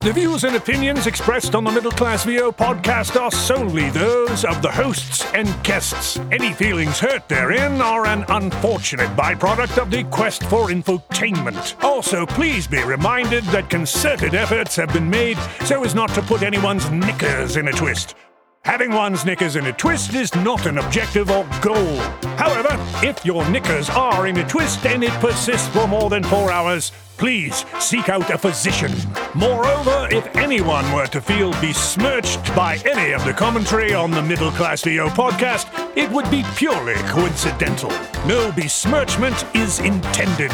The views and opinions expressed on the Middle Class VO podcast are solely those of the hosts and guests. Any feelings hurt therein are an unfortunate byproduct of the quest for infotainment. Also, please be reminded that concerted efforts have been made so as not to put anyone's knickers in a twist. Having one's knickers in a twist is not an objective or goal. However, if your knickers are in a twist and it persists for more than four hours, please seek out a physician. Moreover, if anyone were to feel besmirched by any of the commentary on the Middle Class VO podcast, it would be purely coincidental. No besmirchment is intended.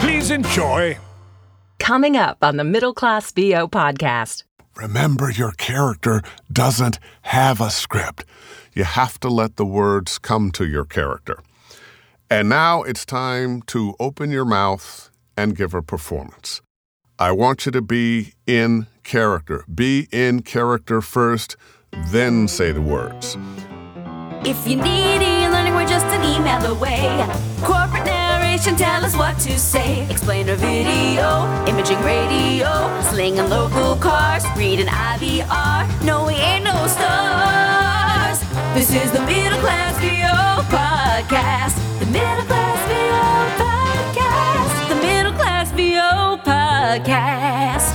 Please enjoy. Coming up on the Middle Class VO podcast. Remember, your character doesn't have a script. You have to let the words come to your character. And now it's time to open your mouth and give a performance. I want you to be in character. Be in character first, then say the words. If you need e-learning, we're just an email away. Narration, tell us what to say. Explainer video, imaging radio, slinging local cars, reading IVR. No, we ain't no stars. This is the Middle Class VO podcast. The Middle Class VO podcast. The Middle Class VO podcast.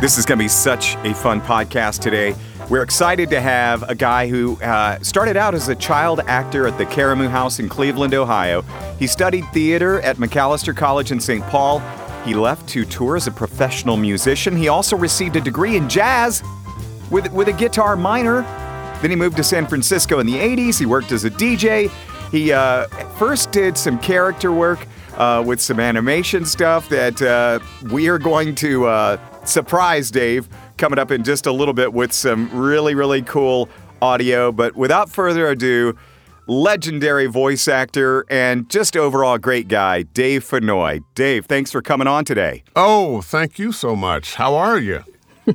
This is going to be such a fun podcast today. We're excited to have a guy who uh, started out as a child actor at the Karamu House in Cleveland, Ohio. He studied theater at Macalester College in St. Paul. He left to tour as a professional musician. He also received a degree in jazz with, with a guitar minor. Then he moved to San Francisco in the 80s. He worked as a DJ. He uh, first did some character work uh, with some animation stuff that uh, we are going to uh, surprise Dave coming up in just a little bit with some really, really cool audio. But without further ado, legendary voice actor and just overall great guy, Dave Fennoy. Dave, thanks for coming on today. Oh, thank you so much. How are you?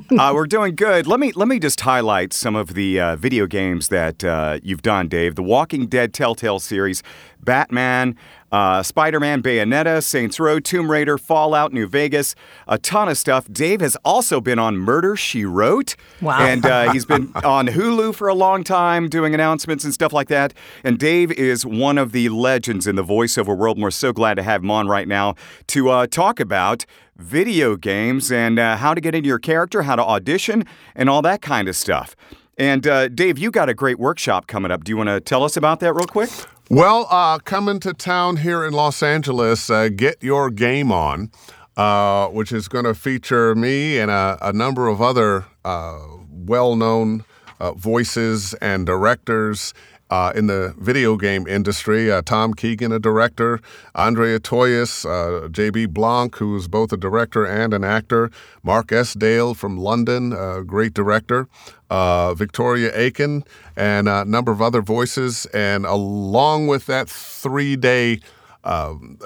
uh, we're doing good. Let me let me just highlight some of the uh, video games that uh, you've done, Dave. The Walking Dead Telltale series, Batman, uh, Spider Man, Bayonetta, Saints Row, Tomb Raider, Fallout, New Vegas, a ton of stuff. Dave has also been on Murder She Wrote. Wow. And uh, he's been on Hulu for a long time doing announcements and stuff like that. And Dave is one of the legends in the voiceover world. And we're so glad to have him on right now to uh, talk about video games and uh, how to get into your character, how to audition, and all that kind of stuff. And uh, Dave, you got a great workshop coming up. Do you want to tell us about that real quick? Well, uh, coming to town here in Los Angeles, uh, Get Your Game On, uh, which is going to feature me and a, a number of other uh, well known uh, voices and directors. Uh, in the video game industry, uh, Tom Keegan, a director, Andrea Toyias, uh, J.B. Blanc, who's both a director and an actor, Mark Estdale from London, a great director, uh, Victoria Aiken, and a number of other voices. And along with that three day um,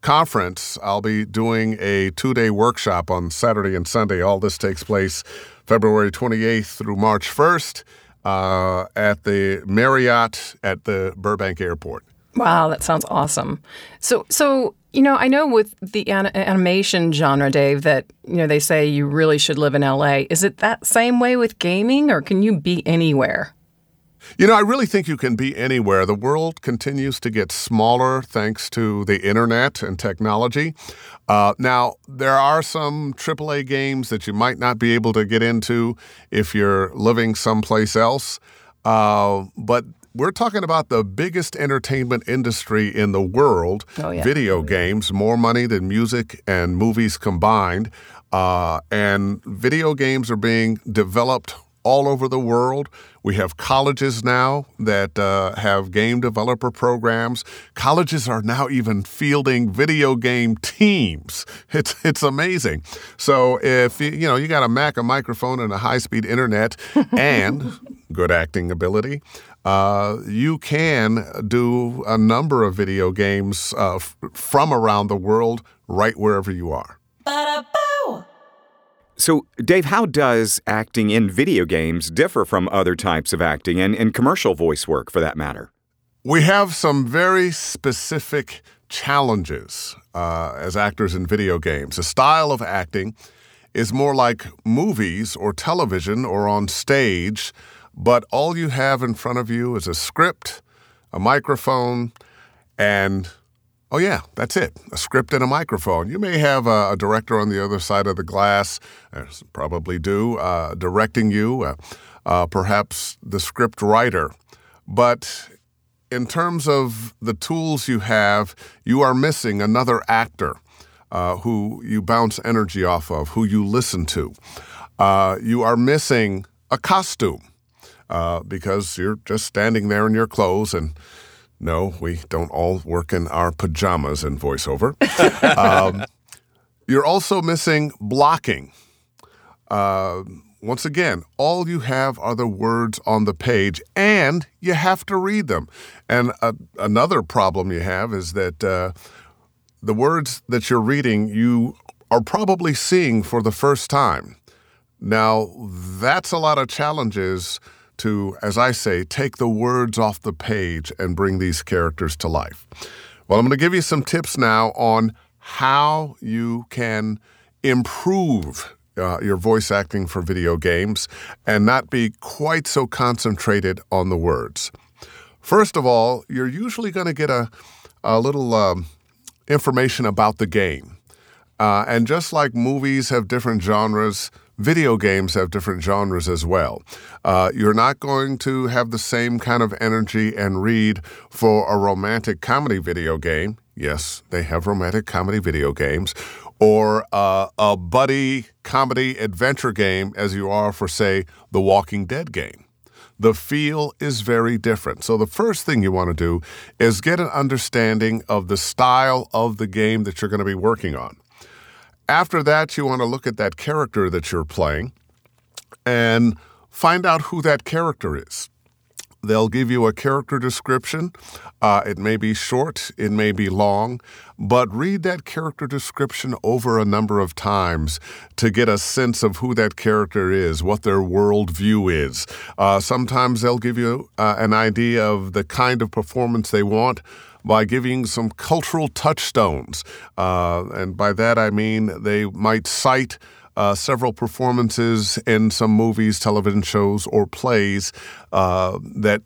conference, I'll be doing a two day workshop on Saturday and Sunday. All this takes place February 28th through March 1st uh, at the Marriott at the Burbank Airport. Wow, that sounds awesome. So, so you know, I know with the an- animation genre, Dave, that you know they say you really should live in LA. Is it that same way with gaming, or can you be anywhere? You know, I really think you can be anywhere. The world continues to get smaller thanks to the internet and technology. Uh, now, there are some AAA games that you might not be able to get into if you're living someplace else. Uh, but we're talking about the biggest entertainment industry in the world Oh, yeah. video games, more money than music and movies combined. Uh, and video games are being developed all over the world. We have colleges now that uh, have game developer programs. Colleges are now even fielding video game teams. It's it's amazing. So if you you know you got a Mac, a microphone, and a high-speed internet, and good acting ability, uh, you can do a number of video games uh, f- from around the world, right wherever you are. Ba-da-bow. So, Dave, how does acting in video games differ from other types of acting and, and commercial voice work for that matter? We have some very specific challenges uh, as actors in video games. The style of acting is more like movies or television or on stage, but all you have in front of you is a script, a microphone, and oh, yeah, that's it a script and a microphone. You may have a, a director on the other side of the glass, probably do, uh, directing you, uh, uh, perhaps the script writer. But in terms of the tools you have, you are missing another actor uh, who you bounce energy off of, who you listen to. Uh, you are missing a costume uh, because you're just standing there in your clothes and no, we don't all work in our pajamas in voiceover. um, you're also missing blocking. Uh, once again, all you have are the words on the page, and you have to read them. And uh, another problem you have is that uh, the words that you're reading, you are probably seeing for the first time. Now, that's a lot of challenges to, as I say, take the words off the page and bring these characters to life. Well, I'm going to give you some tips now on how you can improve uh, your voice acting for video games and not be quite so concentrated on the words. First of all, you're usually going to get a, a little um, information about the game. Uh, and just like movies have different genres, video games have different genres as well. Uh, you're not going to have the same kind of energy and read for a romantic comedy video game. Yes, they have romantic comedy video games or uh, a buddy comedy adventure game as you are for, say, the Walking Dead game. The feel is very different. So, the first thing you want to do is get an understanding of the style of the game that you're going to be working on. After that, you want to look at that character that you're playing and find out who that character is. They'll give you a character description. Uh, it may be short, it may be long, but read that character description over a number of times to get a sense of who that character is, what their worldview is. Uh, sometimes they'll give you uh, an idea of the kind of performance they want by giving some cultural touchstones. Uh, and by that I mean they might cite uh, several performances in some movies, television shows, or plays uh, that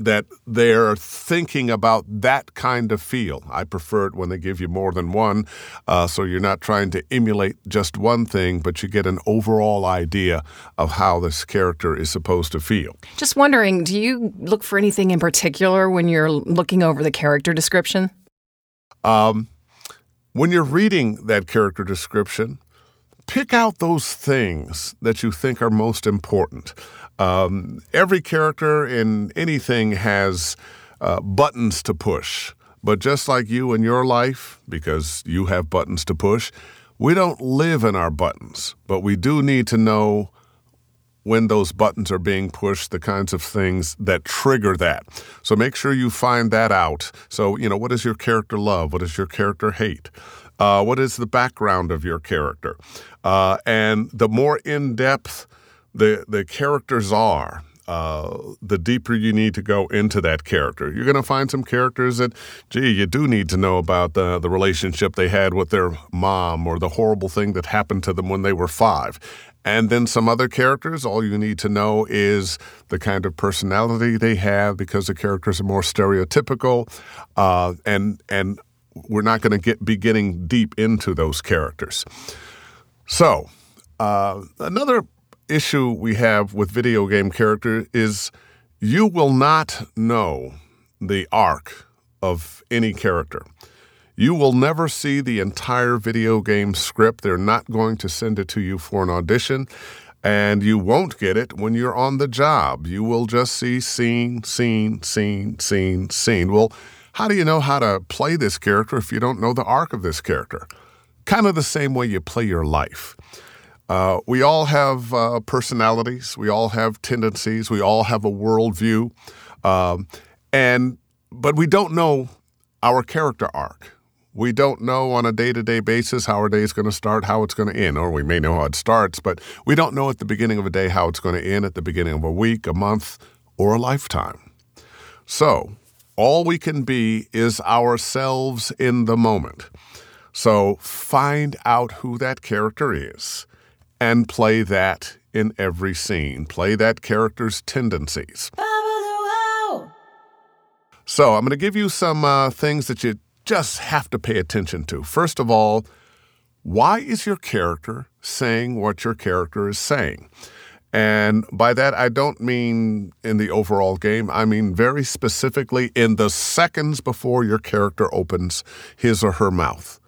that they're thinking about that kind of feel. I prefer it when they give you more than one, uh, so you're not trying to emulate just one thing, but you get an overall idea of how this character is supposed to feel. Just wondering, do you look for anything in particular when you're looking over the character description? Um, when you're reading that character description, pick out those things that you think are most important. Um, every character in anything has uh, buttons to push. But just like you in your life, because you have buttons to push, we don't live in our buttons, but we do need to know when those buttons are being pushed, the kinds of things that trigger that. So make sure you find that out. So, you know, what does your character love? What does your character hate? Uh, what is the background of your character? Uh, and the more in depth the, the characters are, uh, the deeper you need to go into that character. You're going to find some characters that, gee, you do need to know about the, the relationship they had with their mom or the horrible thing that happened to them when they were five. And then some other characters, all you need to know is the kind of personality they have because the characters are more stereotypical. Uh, and, and we're not going to get be getting deep into those characters. So, uh, another issue we have with video game character is you will not know the arc of any character. You will never see the entire video game script. They're not going to send it to you for an audition, and you won't get it when you're on the job. You will just see scene, scene, scene, scene, scene. Well, how do you know how to play this character if you don't know the arc of this character? Kind of the same way you play your life. Uh, we all have uh, personalities, we all have tendencies, we all have a worldview, um, and but we don't know our character arc. We don't know on a day to day basis how our day is going to start, how it's going to end, or we may know how it starts, but we don't know at the beginning of a day how it's going to end, at the beginning of a week, a month, or a lifetime. So, All we can be is ourselves in the moment. So find out who that character is and play that in every scene. Play that character's tendencies. So I'm going to give you some uh, things that you just have to pay attention to. First of all, why is your character saying what your character is saying? And by that, I don't mean in the overall game. I mean very specifically in the seconds before your character opens his or her mouth.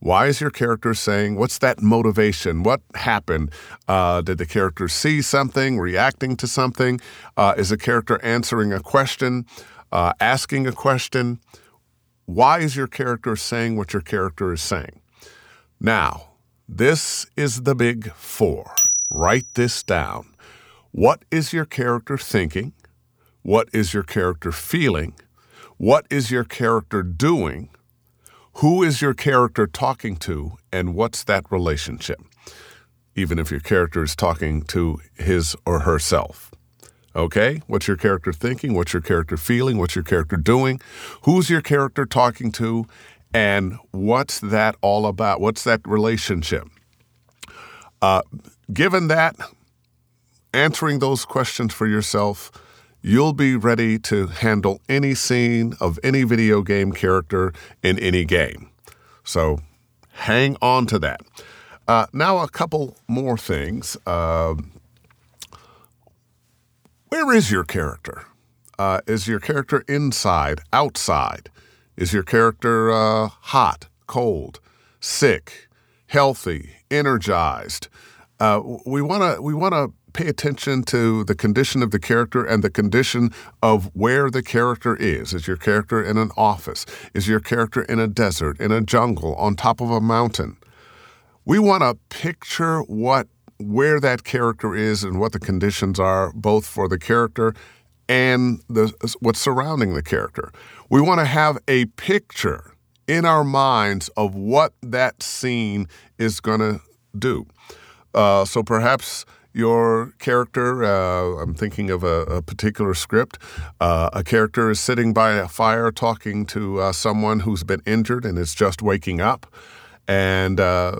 Why is your character saying, what's that motivation? What happened? Uh, did the character see something, reacting to something? Uh, is the character answering a question, uh, asking a question? Why is your character saying what your character is saying? Now, this is the big four. Write this down. What is your character thinking? What is your character feeling? What is your character doing? Who is your character talking to? And what's that relationship? Even if your character is talking to his or herself. Okay? What's your character thinking? What's your character feeling? What's your character doing? Who's your character talking to? And what's that all about? What's that relationship? Uh, given that, answering those questions for yourself, you'll be ready to handle any scene of any video game character in any game. So hang on to that. Uh, now, a couple more things. Uh, where is your character? Uh, is your character inside, outside? Is your character uh, hot, cold, sick, healthy, energized? Uh, we want to we want to pay attention to the condition of the character and the condition of where the character is. Is your character in an office? Is your character in a desert, in a jungle, on top of a mountain? We want to picture what where that character is and what the conditions are, both for the character and the, what's surrounding the character. We want to have a picture in our minds of what that scene is going to do. Uh, so perhaps your character, uh, I'm thinking of a, a particular script, uh, a character is sitting by a fire talking to uh, someone who's been injured and is just waking up. And uh,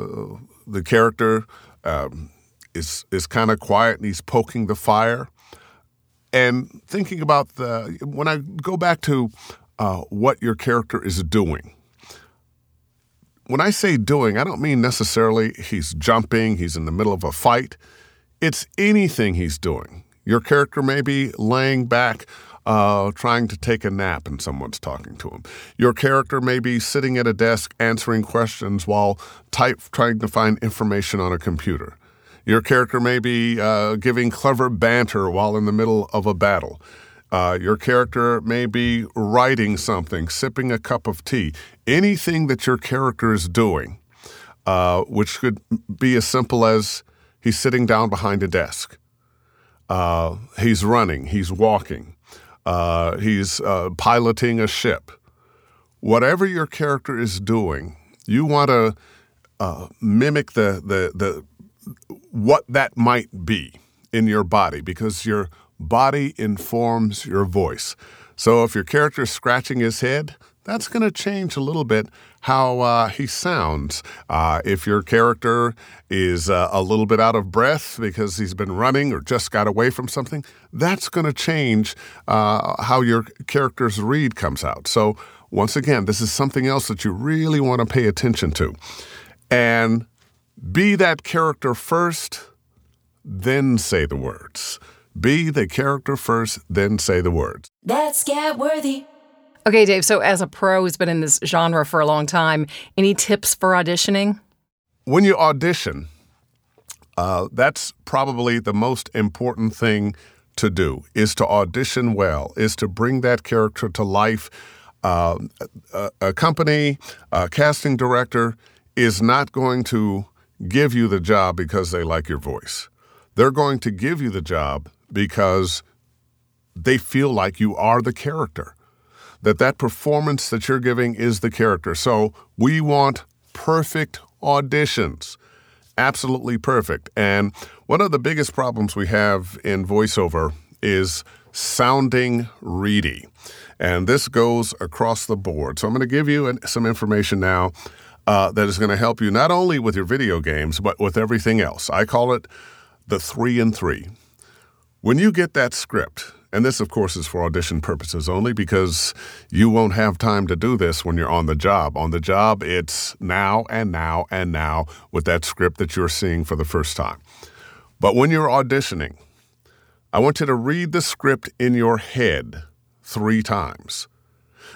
the character um, is, is kind of quiet and he's poking the fire. And thinking about the, when I go back to uh, what your character is doing, when I say doing, I don't mean necessarily he's jumping, he's in the middle of a fight. It's anything he's doing. Your character may be laying back, uh, trying to take a nap, and someone's talking to him. Your character may be sitting at a desk answering questions while type trying to find information on a computer. Your character may be uh, giving clever banter while in the middle of a battle. Uh, your character may be writing something, sipping a cup of tea. Anything that your character is doing, uh, which could be as simple as he's sitting down behind a desk, uh, he's running, he's walking, uh, he's uh, piloting a ship. Whatever your character is doing, you want to uh, mimic the, the, the what that might be in your body because your body informs your voice. So if your character is scratching his head, that's going to change a little bit how uh, he sounds. Uh, if your character is uh, a little bit out of breath because he's been running or just got away from something, that's going to change uh, how your character's read comes out. So, once again, this is something else that you really want to pay attention to. And be that character first, then say the words. Be the character first, then say the words. That's Scat Worthy. Okay, Dave, so as a pro who's been in this genre for a long time, any tips for auditioning? When you audition, uh, that's probably the most important thing to do is to audition well, is to bring that character to life. Uh, a, a company, a casting director is not going to give you the job because they like your voice. They're going to give you the job because they feel like you are the character that that performance that you're giving is the character so we want perfect auditions absolutely perfect and one of the biggest problems we have in voiceover is sounding reedy. And this goes across the board. So I'm going to give you an, some information now uh, that is going to help you not only with your video games, but with everything else. I call it the three and three. When you get that script, and this, of course, is for audition purposes only because you won't have time to do this when you're on the job. On the job, it's now and now and now with that script that you're seeing for the first time. But when you're auditioning, I want you to read the script in your head three times.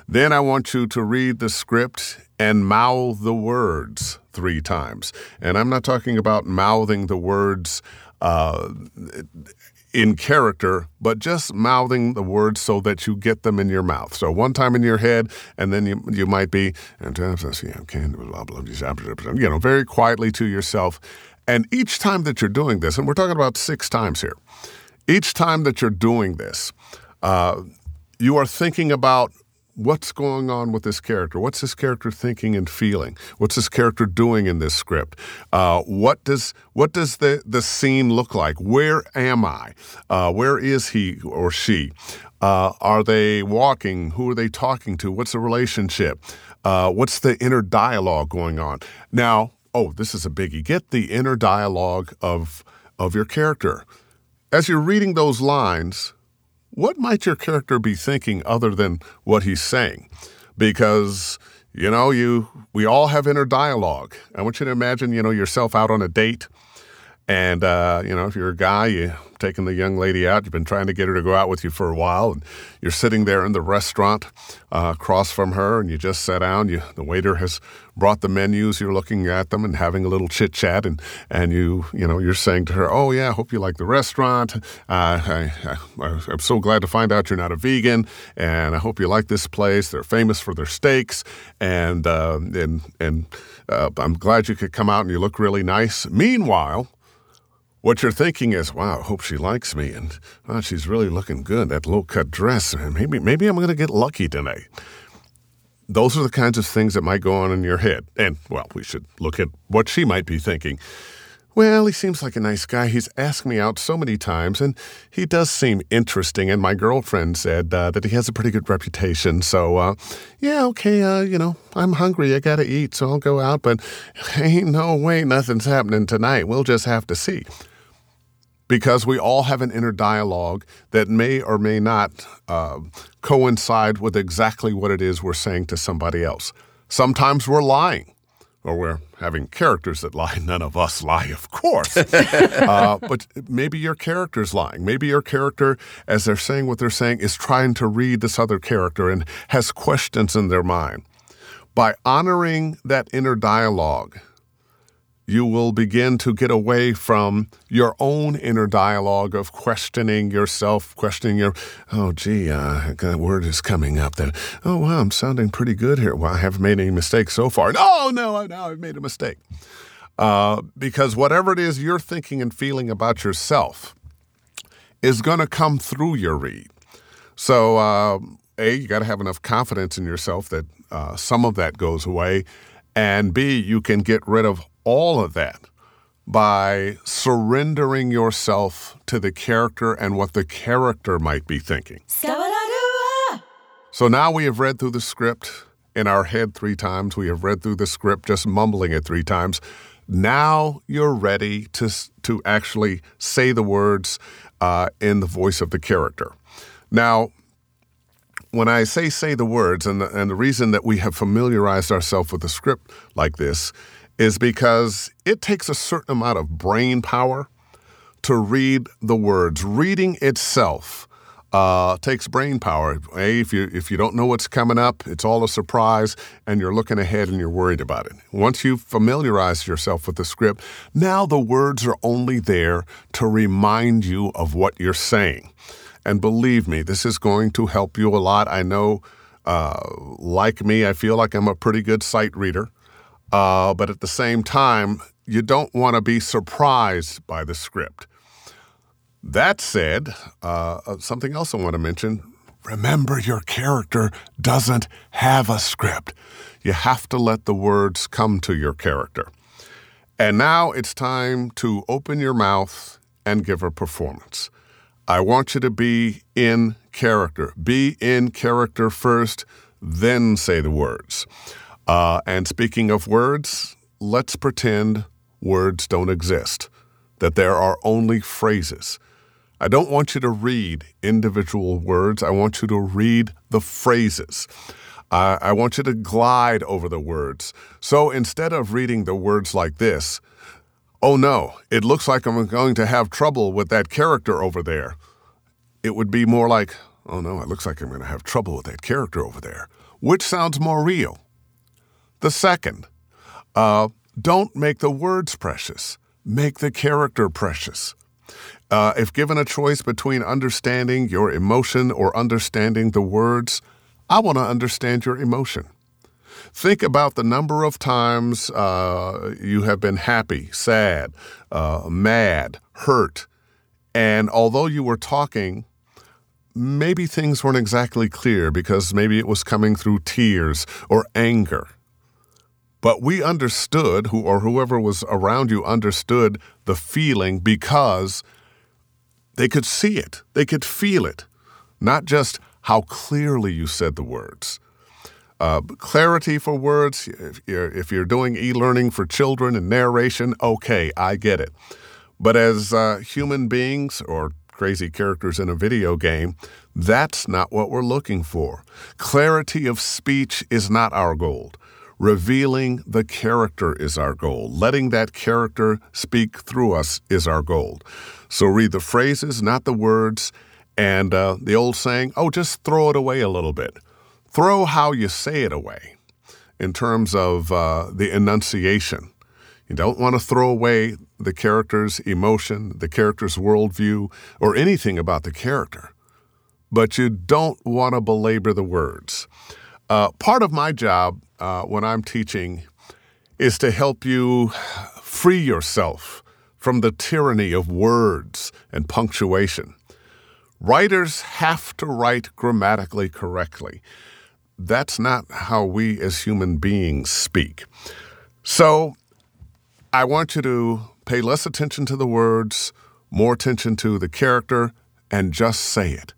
Then I want you to read the script and mouth the words three times. And I'm not talking about mouthing the words uh, in character, but just mouthing the words so that you get them in your mouth. So one time in your head, and then you, you might be, you know, very quietly to yourself. And each time that you're doing this, and we're talking about six times here, each time that you're doing this, uh, you are thinking about what's going on with this character? What's this character thinking and feeling? What's this character doing in this script? Uh, what does what does the the scene look like? Where am I? Uh, where is he or she? Uh, are they walking? Who are they talking to? What's the relationship? Uh, what's the inner dialogue going on? Now, oh, this is a biggie. Get the inner dialogue of of your character. As you're reading those lines, what might your character be thinking other than what he's saying? Because you know, you we all have inner dialogue. I want you to imagine, you know, yourself out on a date, and uh, you know, if you're a guy, you taking the young lady out. You've been trying to get her to go out with you for a while, and you're sitting there in the restaurant uh, across from her, and you just sat down. You, the waiter has brought the menus. You're looking at them and having a little chit chat, and and you you know you're saying to her, "Oh yeah, I hope you like the restaurant. Uh, I, I, I'm so glad to find out you're not a vegan, and I hope you like this place. They're famous for their steaks, and uh, and and uh, I'm glad you could come out and you look really nice. Meanwhile." What you're thinking is, wow, I hope she likes me, and oh, she's really looking good. That low cut dress, maybe maybe I'm going to get lucky tonight. Those are the kinds of things that might go on in your head. And well, we should look at what she might be thinking. Well, he seems like a nice guy. He's asked me out so many times, and he does seem interesting. And my girlfriend said uh, that he has a pretty good reputation. So, uh, yeah, okay, uh, you know, I'm hungry. I gotta eat, so I'll go out. But ain't no way nothing's happening tonight. We'll just have to see because we all have an inner dialogue that may or may not uh, coincide with exactly what it is we're saying to somebody else. Sometimes we're lying, or we're having characters that lie. None of us lie, of course. uh, but maybe your character's lying. Maybe your character, as they're saying what they're saying, is trying to read this other character and has questions in their mind. By honoring that inner dialogue, you will begin to get away from your own inner dialogue of questioning yourself, questioning your, oh, gee, uh, that word is coming up that, oh, wow, I'm sounding pretty good here. Well, I haven't made any mistakes so far. No, no, now I've made a mistake. Uh, because whatever it is you're thinking and feeling about yourself is going to come through your read. So, uh, A, you got to have enough confidence in yourself that uh, some of that goes away. And B, you can get rid of all of that by surrendering yourself to the character and what the character might be thinking. So now we have read through the script in our head three times. We have read through the script just mumbling it three times. Now you're ready to, to actually say the words uh, in the voice of the character. Now, when I say say the words, and the, and the reason that we have familiarized ourselves with the script like this is because it takes a certain amount of brain power to read the words. Reading itself uh, takes brain power. A, if you if you don't know what's coming up, it's all a surprise, and you're looking ahead and you're worried about it. Once you've familiarized yourself with the script, now the words are only there to remind you of what you're saying. And believe me, this is going to help you a lot. I know, uh, like me, I feel like I'm a pretty good sight reader. Uh, but at the same time, you don't want to be surprised by the script. That said, uh, uh, something else I want to mention remember your character doesn't have a script. You have to let the words come to your character. And now it's time to open your mouth and give a performance. I want you to be in character. Be in character first, then say the words. Uh, and speaking of words, let's pretend words don't exist, that there are only phrases. I don't want you to read individual words, I want you to read the phrases. Uh, I want you to glide over the words. So instead of reading the words like this, oh no, it looks like I'm going to have trouble with that character over there. It would be more like, oh no, it looks like I'm going to have trouble with that character over there. Which sounds more real? The second, uh, don't make the words precious, make the character precious. Uh, if given a choice between understanding your emotion or understanding the words, I want to understand your emotion. Think about the number of times uh, you have been happy, sad, uh, mad, hurt, and although you were talking, maybe things weren't exactly clear because maybe it was coming through tears or anger. But we understood, who or whoever was around you understood the feeling because they could see it, they could feel it, not just how clearly you said the words. Uh, clarity for words, if you're, if you're doing e learning for children and narration, okay, I get it. But as uh, human beings or crazy characters in a video game, that's not what we're looking for. Clarity of speech is not our goal. Revealing the character is our goal. Letting that character speak through us is our goal. So read the phrases, not the words. And uh, the old saying, oh, just throw it away a little bit. Throw how you say it away in terms of uh, the enunciation. You don't want to throw away the character's emotion, the character's worldview, or anything about the character. But you don't want to belabor the words. Uh, part of my job uh, when I'm teaching is to help you free yourself from the tyranny of words and punctuation. Writers have to write grammatically correctly that's not how we as human beings speak. So I want you to pay less attention to the words, more attention to the character, and just say it.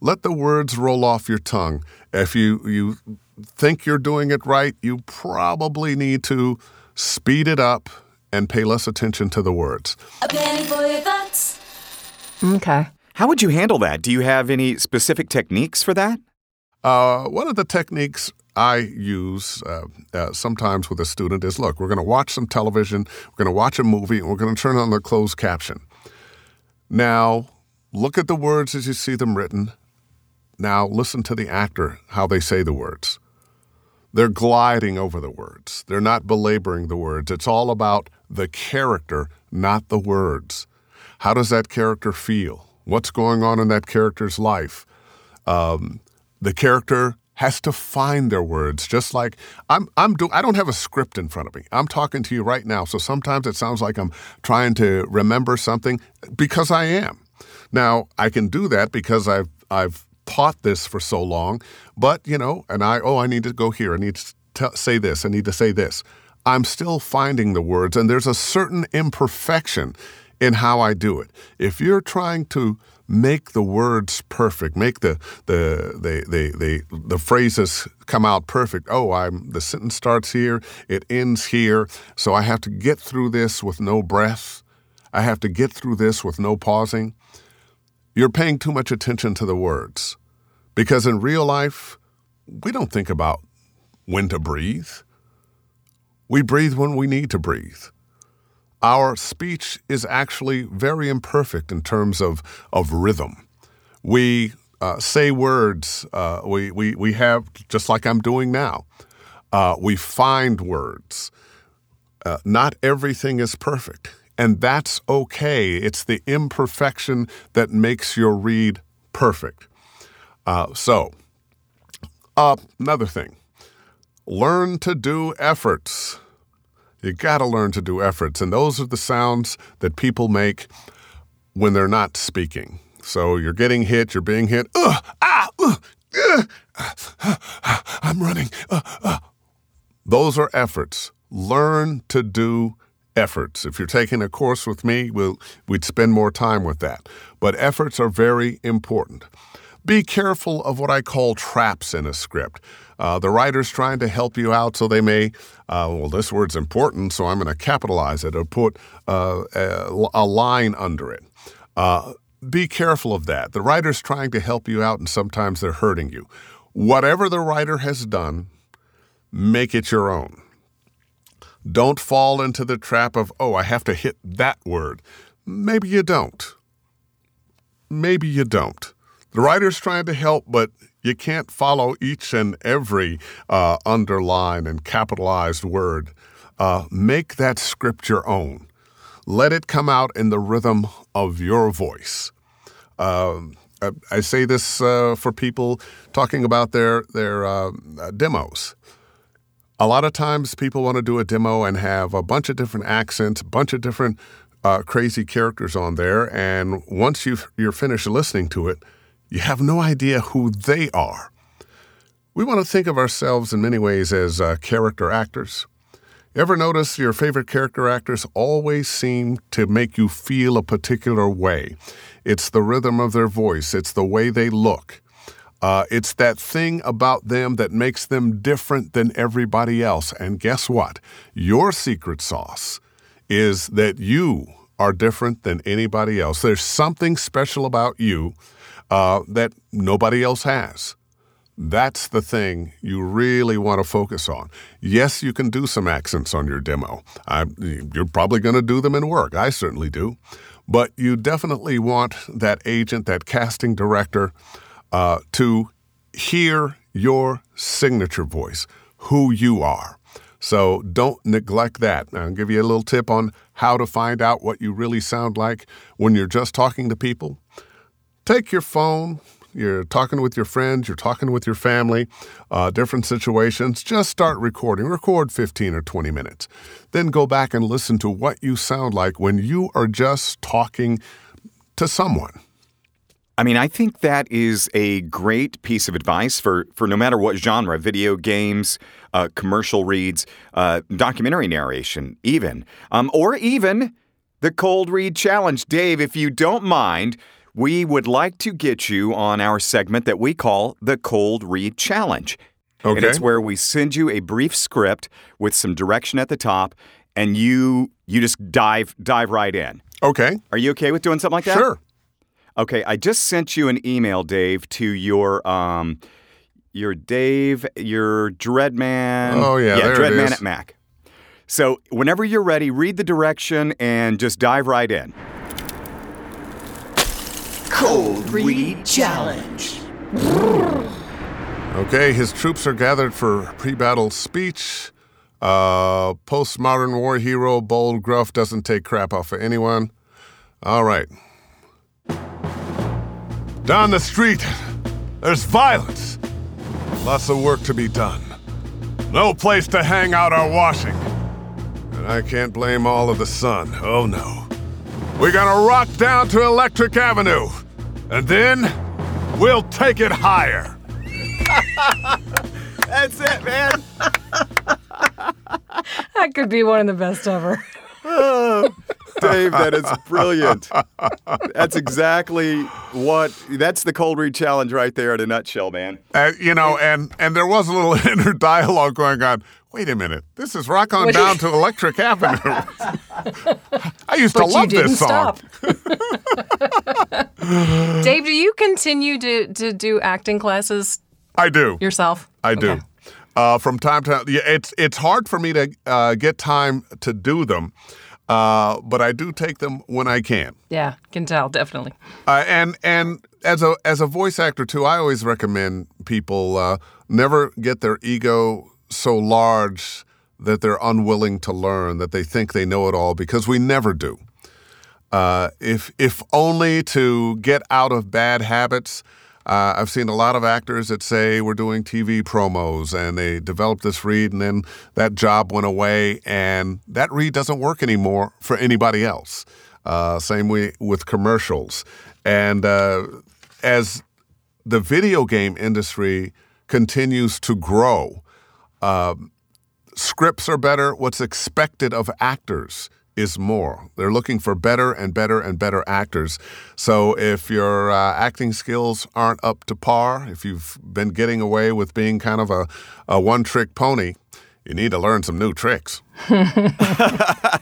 Let the words roll off your tongue. If you, you think you're doing it right, you probably need to speed it up and pay less attention to the words. A penny for your thoughts. Okay. How would you handle that? Do you have any specific techniques for that? Uh, one of the techniques I use uh, uh, sometimes with a student is look, we're going to watch some television, we're going to watch a movie, and we're going to turn on the closed caption. Now, look at the words as you see them written. Now, listen to the actor, how they say the words. They're gliding over the words, they're not belaboring the words. It's all about the character, not the words. How does that character feel? What's going on in that character's life? Um, the character has to find their words just like I'm I'm do I don't have a script in front of me. I'm talking to you right now. So sometimes it sounds like I'm trying to remember something because I am. Now, I can do that because I've I've taught this for so long, but you know, and I oh, I need to go here. I need to t- say this. I need to say this. I'm still finding the words and there's a certain imperfection in how I do it. If you're trying to make the words perfect, make the the the the the, the phrases come out perfect. Oh, I'm the sentence starts here, it ends here, so I have to get through this with no breath. I have to get through this with no pausing. You're paying too much attention to the words. Because in real life, we don't think about when to breathe. We breathe when we need to breathe our speech is actually very imperfect in terms of, of rhythm. We uh, say words, uh, we, we, we have, just like I'm doing now, uh, we find words. Uh, not everything is perfect, and that's okay. It's the imperfection that makes your read perfect. Uh, so, uh, another thing learn to do efforts. You got to learn to do efforts. And those are the sounds that people make when they're not speaking. So you're getting hit, you're being hit. Ugh, ah, ugh, ugh, I'm running. Uh, uh. Those are efforts. Learn to do efforts. If you're taking a course with me, we'll, we'd spend more time with that. But efforts are very important. Be careful of what I call traps in a script. Uh, the writer's trying to help you out, so they may, uh, well, this word's important, so I'm going to capitalize it or put uh, a, a, line under it. Uh, be careful of that. The writer's trying to help you out, and sometimes they're hurting you. Whatever the writer has done, make it your own. Don't fall into the trap of, oh, I have to hit that word. Maybe you don't. Maybe you don't. The writer's trying to help, but you can't follow each and every uh, underlined and capitalized word. Uh, make that script your own. Let it come out in the rhythm of your voice. Um, I say this uh, for people talking about their their uh, demos. A lot of times, people want to do a demo and have a bunch of different accents, a bunch of different uh, crazy characters on there, and once you you're finished listening to it, you have no idea who they are. We want to think of ourselves in many ways as uh, character actors. Ever notice your favorite character actors always seem to make you feel a particular way? It's the rhythm of their voice, it's the way they look. Uh, it's that thing about them that makes them different than everybody else. And guess what? Your secret sauce is that you are different than anybody else. There's something special about you uh, that nobody else has. That's the thing you really want to focus on. Yes, you can do some accents on your demo. I, you're probably going to do them in work. I certainly do. But you definitely want that agent, that casting director, uh, to hear your signature voice, who you are. So don't neglect that. I'll give you a little tip on how to find out what you really sound like when you're just talking to people. Take your phone, you're talking with your friends, you're talking with your family, uh, different situations, just start recording. Record 15 or 20 minutes. Then go back and listen to what you sound like when you are just talking to someone. I mean, I think that is a great piece of advice for, for no matter what genre video games, uh, commercial reads, uh, documentary narration, even, um, or even the cold read challenge. Dave, if you don't mind, we would like to get you on our segment that we call the Cold Read Challenge. Okay. And it's where we send you a brief script with some direction at the top and you you just dive dive right in. Okay. Are you okay with doing something like that? Sure. Okay, I just sent you an email, Dave, to your um your Dave, your Dreadman. Oh yeah, yeah, Dreadman at Mac. So whenever you're ready, read the direction and just dive right in. Cold Read Challenge. Okay, his troops are gathered for pre battle speech. Uh, postmodern war hero, bold, gruff, doesn't take crap off of anyone. All right. Down the street, there's violence. Lots of work to be done. No place to hang out our washing. And I can't blame all of the sun. Oh no. We're gonna rock down to Electric Avenue. And then we'll take it higher. That's it, man. That could be one of the best ever. Oh. Dave, that is brilliant. That's exactly what that's the cold read challenge right there in a nutshell, man. Uh, you know, and and there was a little inner dialogue going on. Wait a minute, this is rock on What down you- to Electric Avenue. I used to But you love didn't this song. stop. Dave, do you continue to, to do acting classes I do. yourself? I do. Okay. Uh, from time to time, yeah, it's it's hard for me to uh, get time to do them, uh, but I do take them when I can. Yeah, can tell, definitely. Uh, and and as a as a voice actor too, I always recommend people uh, never get their ego so large that they're unwilling to learn, that they think they know it all, because we never do. Uh, if if only to get out of bad habits. Uh, I've seen a lot of actors that say we're doing TV promos and they developed this read and then that job went away and that read doesn't work anymore for anybody else. Uh, same way with commercials. And uh, as the video game industry continues to grow, uh, scripts are better. What's expected of actors is more. They're looking for better and better and better actors. So if your uh, acting skills aren't up to par, if you've been getting away with being kind of a, a one trick pony, you need to learn some new tricks.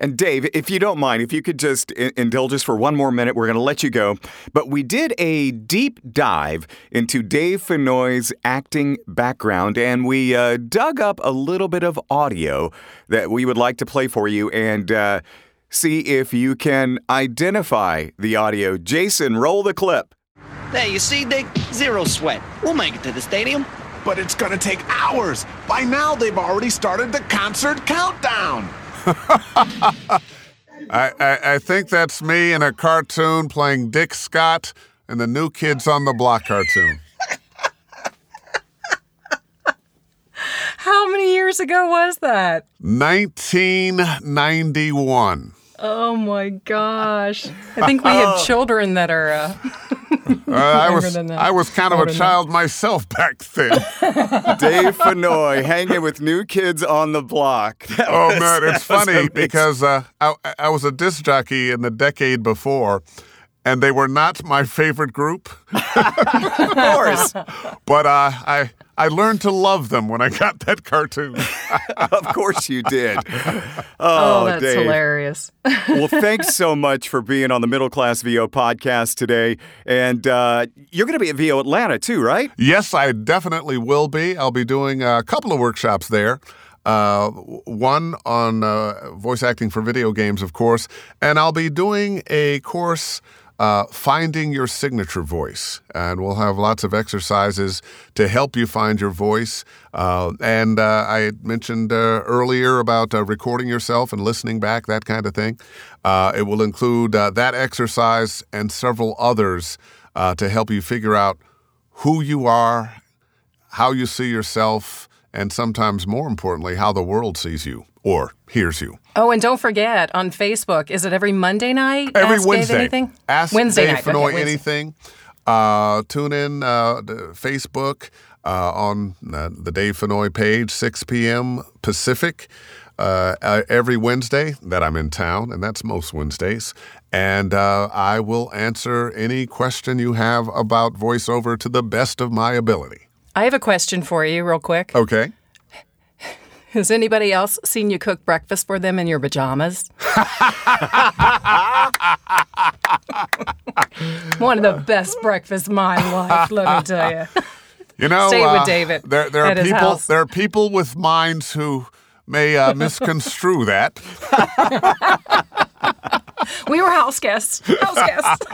And Dave, if you don't mind, if you could just in- indulge us for one more minute, we're going to let you go. But we did a deep dive into Dave Fennoy's acting background, and we uh, dug up a little bit of audio that we would like to play for you and uh, see if you can identify the audio. Jason, roll the clip. There, you see, Dick? Zero sweat. We'll make it to the stadium. But it's gonna take hours. By now, they've already started the concert countdown. I, I, I think that's me in a cartoon playing Dick Scott in the New Kids on the Block cartoon. How many years ago was that? 1991. Oh my gosh. I think we have children that are. Uh, Uh, I was. I was kind of Older a than child myself back then. Dave Fennoy hanging with new kids on the block. That Oh was- man, it's funny amazing. because uh, I, I was a disc jockey in the decade before, and they were not my favorite group. of course, But uh, I I learned to love them when I got that cartoon. of course you did. oh, Oh, that's Dave. hilarious. well, thanks so much for being on the Middle Class VO podcast today. And uh, you're going to be at VO Atlanta too, right? yes, I definitely will be. I'll be doing a couple of workshops there. Uh, one on uh, voice acting for video games, of course, and I'll be doing a course. Uh, finding your signature voice. And we'll have lots of exercises to help you find your voice. Uh, and uh, I mentioned uh, earlier about uh, recording yourself and listening back, that kind of thing. Uh, it will include that exercise and several others to help you figure out who you are, how you see yourself, and sometimes more importantly, how the world sees you or hears you. Oh, and don't forget on Facebook, is it every Monday night? Every Ask Wednesday. Dave anything? Ask Wednesday Dave night. Fennoy okay, anything. Uh, tune in uh, Facebook uh, on uh, the Dave Fennoy page, 6 p.m. Pacific. Uh, uh, every Wednesday that I'm in town, and that's most Wednesdays. And uh, I will answer any question you have about voiceover to the best of my ability. I have a question for you, real quick. Okay. Has anybody else seen you cook breakfast for them in your pajamas? One of the best breakfasts my life, let me tell you. You know, Stay with uh, David There, there are at his people. house. There are people with minds who may uh, misconstrue that. We were house guests. House guests.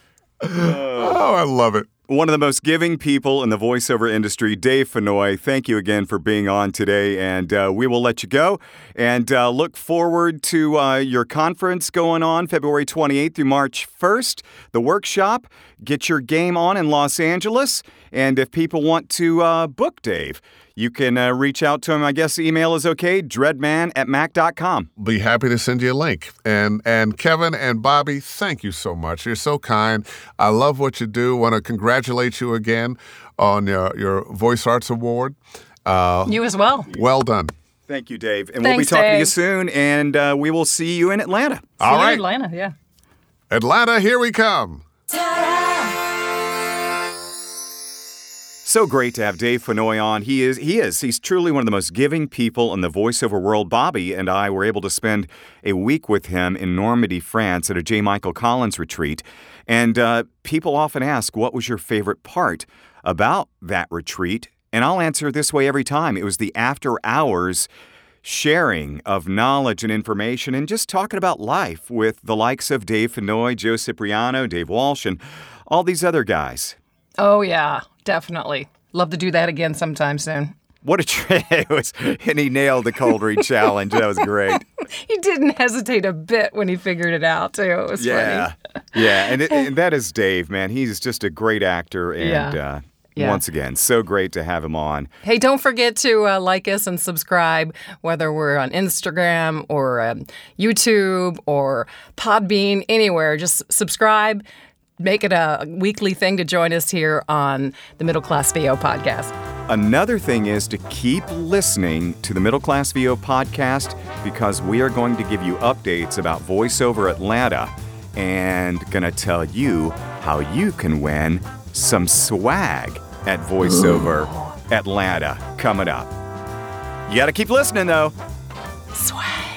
Oh, I love it. One of the most giving people in the voiceover industry, Dave Fennoy. Thank you again for being on today, and uh, we will let you go. And uh, look forward to uh, your conference going on February 28th through March 1st, the workshop. Get your game on in Los Angeles. And if people want to uh, book Dave, you can uh, reach out to him. I guess email is okay, dreadman at mac.com. Be happy to send you a link. And and Kevin and Bobby, thank you so much. You're so kind. I love what you do. Want to congratulate you again on your your Voice Arts Award. Uh, You as well. well done. Thank you, Dave. And we'll be Thanks, talking to you soon, and uh, we will see you in Atlanta. All See you in Atlanta, yeah. Atlanta, here we come. So great to have Dave Fennoy on. He is he is he's truly one of the most giving people in the voiceover world. Bobby and I were able to spend a week with him in Normandy, France, at a J. Michael Collins retreat. And uh, people often ask, "What was your favorite part about that retreat?" And I'll answer this way every time. It was the after hours sharing of knowledge and information and just talking about life with the likes of Dave Fennoy, Joe Cipriano, Dave Walsh, and all these other guys. Oh, yeah, definitely. Love to do that again sometime soon. What a trick was, and he nailed the cold read challenge. That was great. He didn't hesitate a bit when he figured it out, too. It was Yeah, funny. yeah, and, it, and that is Dave, man. He's just a great actor, and Yeah. uh, Yeah. once again, so great to have him on. Hey, don't forget to uh, like us and subscribe, whether we're on Instagram or um, YouTube or Podbean, anywhere. Just subscribe. Make it a weekly thing to join us here on the Middle Class VO podcast. Another thing is to keep listening to the Middle Class VO podcast because we are going to give you updates about VoiceOver Atlanta and going to tell you how you can win some swag at VoiceOver Atlanta coming up. You got to keep listening though. Swag.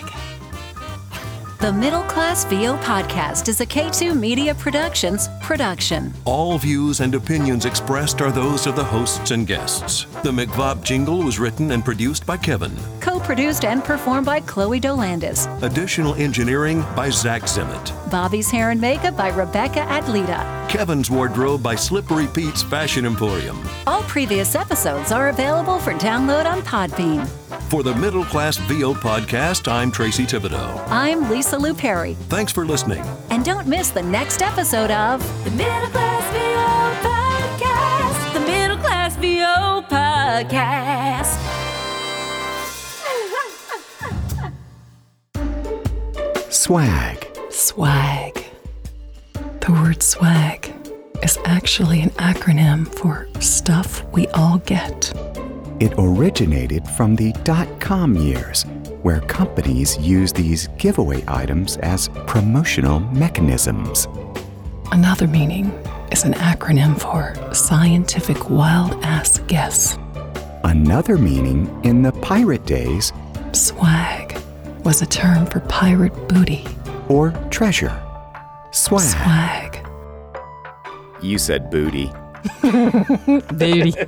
The Middle Class VO podcast is a K2 Media Productions production. All views and opinions expressed are those of the hosts and guests. The McVop jingle was written and produced by Kevin. Co produced and performed by Chloe Dolandis. Additional engineering by Zach Zimmett. Bobby's hair and makeup by Rebecca Adlita. Kevin's wardrobe by Slippery Pete's Fashion Emporium. All previous episodes are available for download on Podbean. For the Middle Class VO podcast, I'm Tracy Thibodeau. I'm Lisa Lou Perry. Thanks for listening. And don't miss the next episode of The Middle Class VO Podcast. The Middle Class VO Podcast. Swag. Swag. The word swag is actually an acronym for stuff we all get. It originated from the dot com years, where companies used these giveaway items as promotional mechanisms. Another meaning is an acronym for scientific wild ass guess. Another meaning in the pirate days Swag was a term for pirate booty. or treasure. Swag. Swag. You said booty. Booty.